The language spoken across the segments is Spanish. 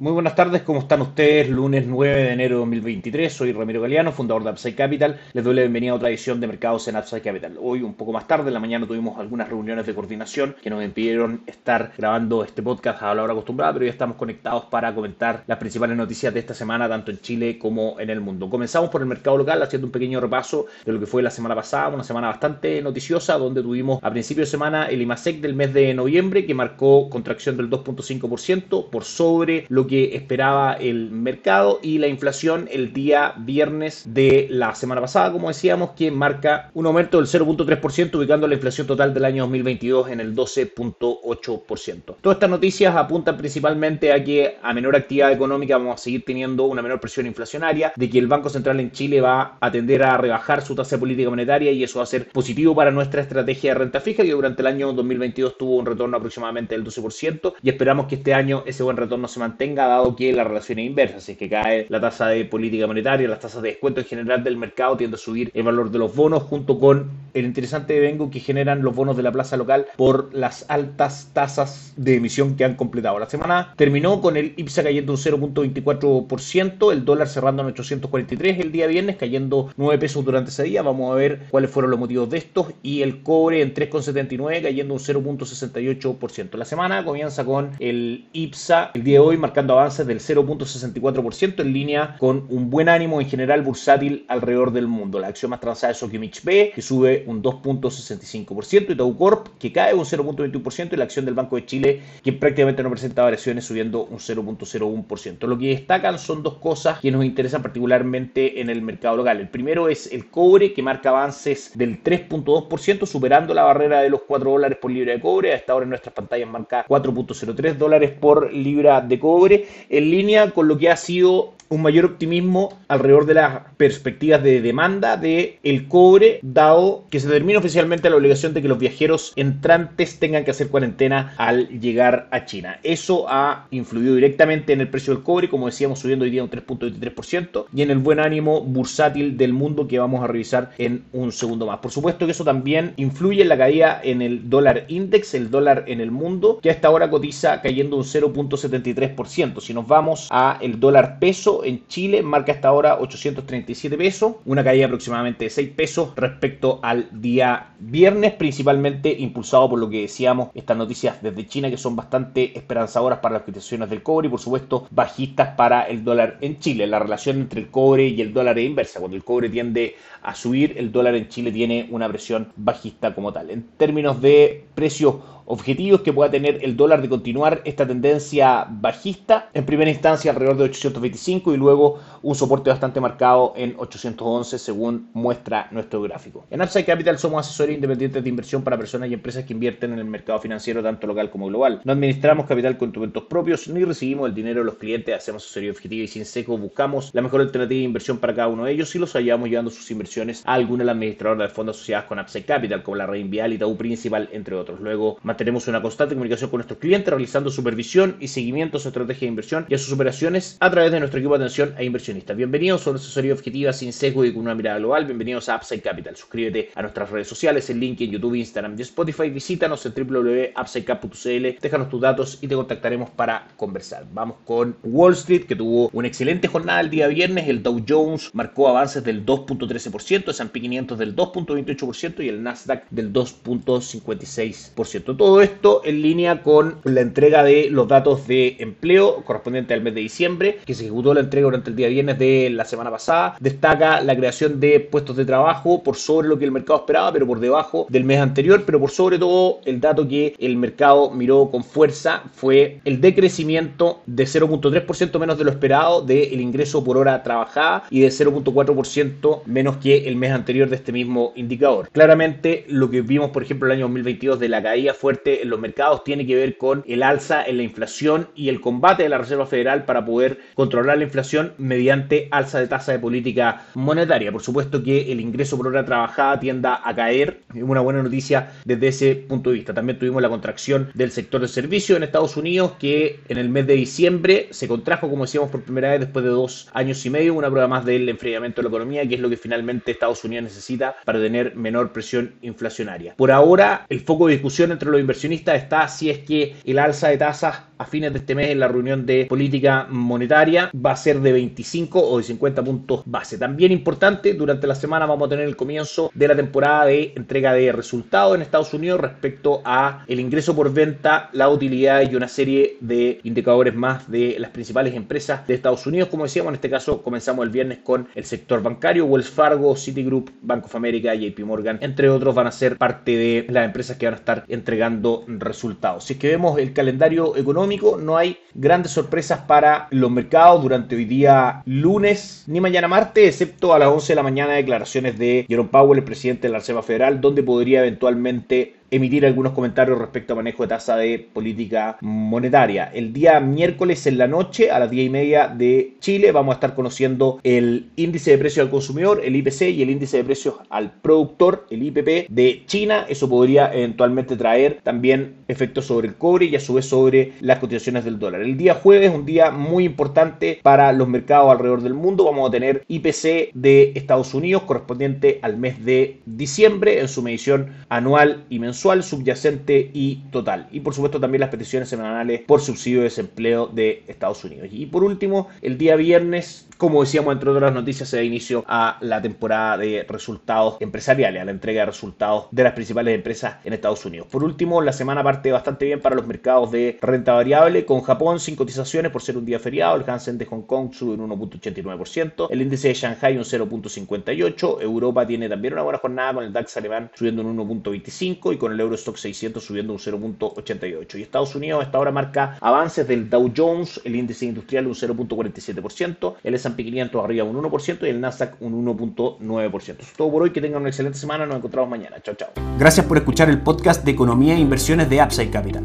Muy buenas tardes, ¿cómo están ustedes? Lunes 9 de enero de 2023, soy Ramiro Galeano, fundador de Upside Capital. Les doy la bienvenida a otra edición de Mercados en Upside Capital. Hoy, un poco más tarde, en la mañana tuvimos algunas reuniones de coordinación que nos impidieron estar grabando este podcast a la hora acostumbrada, pero ya estamos conectados para comentar las principales noticias de esta semana, tanto en Chile como en el mundo. Comenzamos por el mercado local, haciendo un pequeño repaso de lo que fue la semana pasada, una semana bastante noticiosa, donde tuvimos a principio de semana el IMASEC del mes de noviembre, que marcó contracción del 2.5% por sobre lo que esperaba el mercado y la inflación el día viernes de la semana pasada, como decíamos, que marca un aumento del 0.3%, ubicando la inflación total del año 2022 en el 12.8%. Todas estas noticias apuntan principalmente a que a menor actividad económica vamos a seguir teniendo una menor presión inflacionaria, de que el Banco Central en Chile va a tender a rebajar su tasa de política monetaria y eso va a ser positivo para nuestra estrategia de renta fija, que durante el año 2022 tuvo un retorno aproximadamente del 12% y esperamos que este año ese buen retorno se mantenga, dado que la relación es inversa, si que cae la tasa de política monetaria, las tasas de descuento en general del mercado tiende a subir el valor de los bonos junto con el interesante vengo que generan los bonos de la plaza local por las altas tasas de emisión que han completado. La semana terminó con el IPSA cayendo un 0.24%, el dólar cerrando en 843 el día viernes, cayendo 9 pesos durante ese día. Vamos a ver cuáles fueron los motivos de estos y el cobre en 3.79 cayendo un 0.68%. La semana comienza con el IPSA el día de hoy marcando avances del 0.64% en línea con un buen ánimo en general bursátil alrededor del mundo. La acción más transada es Sokimich B, que sube un 2.65%, y Tau Corp, que cae un 0.21%, y la acción del Banco de Chile, que prácticamente no presenta variaciones, subiendo un 0.01%. Lo que destacan son dos cosas que nos interesan particularmente en el mercado local. El primero es el cobre, que marca avances del 3.2%, superando la barrera de los 4 dólares por libra de cobre. A esta hora en nuestras pantallas marca 4.03 dólares por libra de cobre en línea con lo que ha sido un mayor optimismo alrededor de las perspectivas de demanda de cobre, dado que se termina oficialmente la obligación de que los viajeros entrantes tengan que hacer cuarentena al llegar a China. Eso ha influido directamente en el precio del cobre, como decíamos, subiendo hoy día un 3.23% y en el buen ánimo bursátil del mundo que vamos a revisar en un segundo más. Por supuesto que eso también influye en la caída en el dólar index, el dólar en el mundo, que hasta ahora cotiza cayendo un 0.73%. Si nos vamos a el dólar peso, en Chile marca hasta ahora 837 pesos, una caída aproximadamente de 6 pesos respecto al día viernes, principalmente impulsado por lo que decíamos, estas noticias desde China que son bastante esperanzadoras para las cotizaciones del cobre y por supuesto bajistas para el dólar en Chile. La relación entre el cobre y el dólar es inversa, cuando el cobre tiende a subir, el dólar en Chile tiene una presión bajista como tal. En términos de precios objetivos que pueda tener el dólar de continuar esta tendencia bajista. En primera instancia alrededor de 825 y luego un soporte bastante marcado en 811 según muestra nuestro gráfico. En Upside Capital somos asesores independientes de inversión para personas y empresas que invierten en el mercado financiero tanto local como global. No administramos capital con instrumentos propios ni recibimos el dinero de los clientes, hacemos asesoría objetiva y sin seco, buscamos la mejor alternativa de inversión para cada uno de ellos y los ayudamos llevando sus inversiones a alguna de las administradoras de fondos asociadas con Upside Capital como la Red Invial y Tau Principal entre otros. Luego tenemos una constante comunicación con nuestros clientes, realizando supervisión y seguimiento a su estrategia de inversión y a sus operaciones a través de nuestro equipo de atención a inversionistas. Bienvenidos a una asesoría objetiva sin sesgo y con una mirada global. Bienvenidos a Upside Capital. Suscríbete a nuestras redes sociales, el link en YouTube, Instagram y Spotify. Visítanos en www.upsidecap.cl, déjanos tus datos y te contactaremos para conversar. Vamos con Wall Street, que tuvo una excelente jornada el día viernes. El Dow Jones marcó avances del 2.13%, el S&P 500 del 2.28% y el Nasdaq del 2.56%. Todo esto en línea con la entrega de los datos de empleo correspondiente al mes de diciembre, que se ejecutó la entrega durante el día viernes de la semana pasada. Destaca la creación de puestos de trabajo por sobre lo que el mercado esperaba, pero por debajo del mes anterior, pero por sobre todo el dato que el mercado miró con fuerza fue el decrecimiento de 0.3% menos de lo esperado del ingreso por hora trabajada y de 0.4% menos que el mes anterior de este mismo indicador. Claramente lo que vimos, por ejemplo, el año 2022 de la caída fuerte en los mercados tiene que ver con el alza en la inflación y el combate de la Reserva Federal para poder controlar la inflación mediante alza de tasa de política monetaria. Por supuesto que el ingreso por hora trabajada tienda a caer, una buena noticia desde ese punto de vista. También tuvimos la contracción del sector de servicios en Estados Unidos que en el mes de diciembre se contrajo, como decíamos, por primera vez después de dos años y medio, una prueba más del enfriamiento de la economía, que es lo que finalmente Estados Unidos necesita para tener menor presión inflacionaria. Por ahora, el foco de discusión entre los inversionistas está si es que el alza de tasas a fines de este mes en la reunión de política monetaria va a ser de 25 o de 50 puntos base. También importante, durante la semana vamos a tener el comienzo de la temporada de entrega de resultados en Estados Unidos respecto a el ingreso por venta, la utilidad y una serie de indicadores más de las principales empresas de Estados Unidos. Como decíamos, en este caso comenzamos el viernes con el sector bancario, Wells Fargo, Citigroup, Bank of America, JP Morgan, entre otros van a ser parte de las empresas que van a estar entregando resultados. Si es que vemos el calendario económico, no hay grandes sorpresas para los mercados durante hoy día lunes ni mañana martes, excepto a las 11 de la mañana declaraciones de Jerome Powell, el presidente de la Reserva Federal, donde podría eventualmente emitir algunos comentarios respecto a manejo de tasa de política monetaria. El día miércoles en la noche, a las 10 y media de Chile, vamos a estar conociendo el índice de precios al consumidor, el IPC, y el índice de precios al productor, el IPP de China. Eso podría eventualmente traer también efectos sobre el cobre y a su vez sobre las cotizaciones del dólar. El día jueves, un día muy importante para los mercados alrededor del mundo, vamos a tener IPC de Estados Unidos correspondiente al mes de diciembre en su medición anual y mensual subyacente y total. Y por supuesto también las peticiones semanales por subsidio de desempleo de Estados Unidos. Y por último, el día viernes, como decíamos entre otras noticias, se da inicio a la temporada de resultados empresariales, a la entrega de resultados de las principales empresas en Estados Unidos. Por último, la semana parte bastante bien para los mercados de renta variable, con Japón sin cotizaciones por ser un día feriado, el Hansen de Hong Kong sube un 1.89%, el índice de Shanghai un 0.58%, Europa tiene también una buena jornada con el DAX alemán subiendo un 1.25% y con el Eurostock 600 subiendo un 0.88. Y Estados Unidos hasta ahora marca avances del Dow Jones, el índice industrial un 0.47%, el S&P 500 arriba un 1% y el Nasdaq un 1.9%. Eso es todo por hoy, que tengan una excelente semana, nos encontramos mañana. Chao, chao. Gracias por escuchar el podcast de Economía e Inversiones de Upside Capital.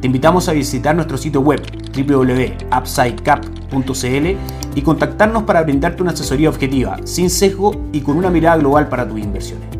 Te invitamos a visitar nuestro sitio web www.upsidecap.cl y contactarnos para brindarte una asesoría objetiva, sin sesgo y con una mirada global para tus inversiones.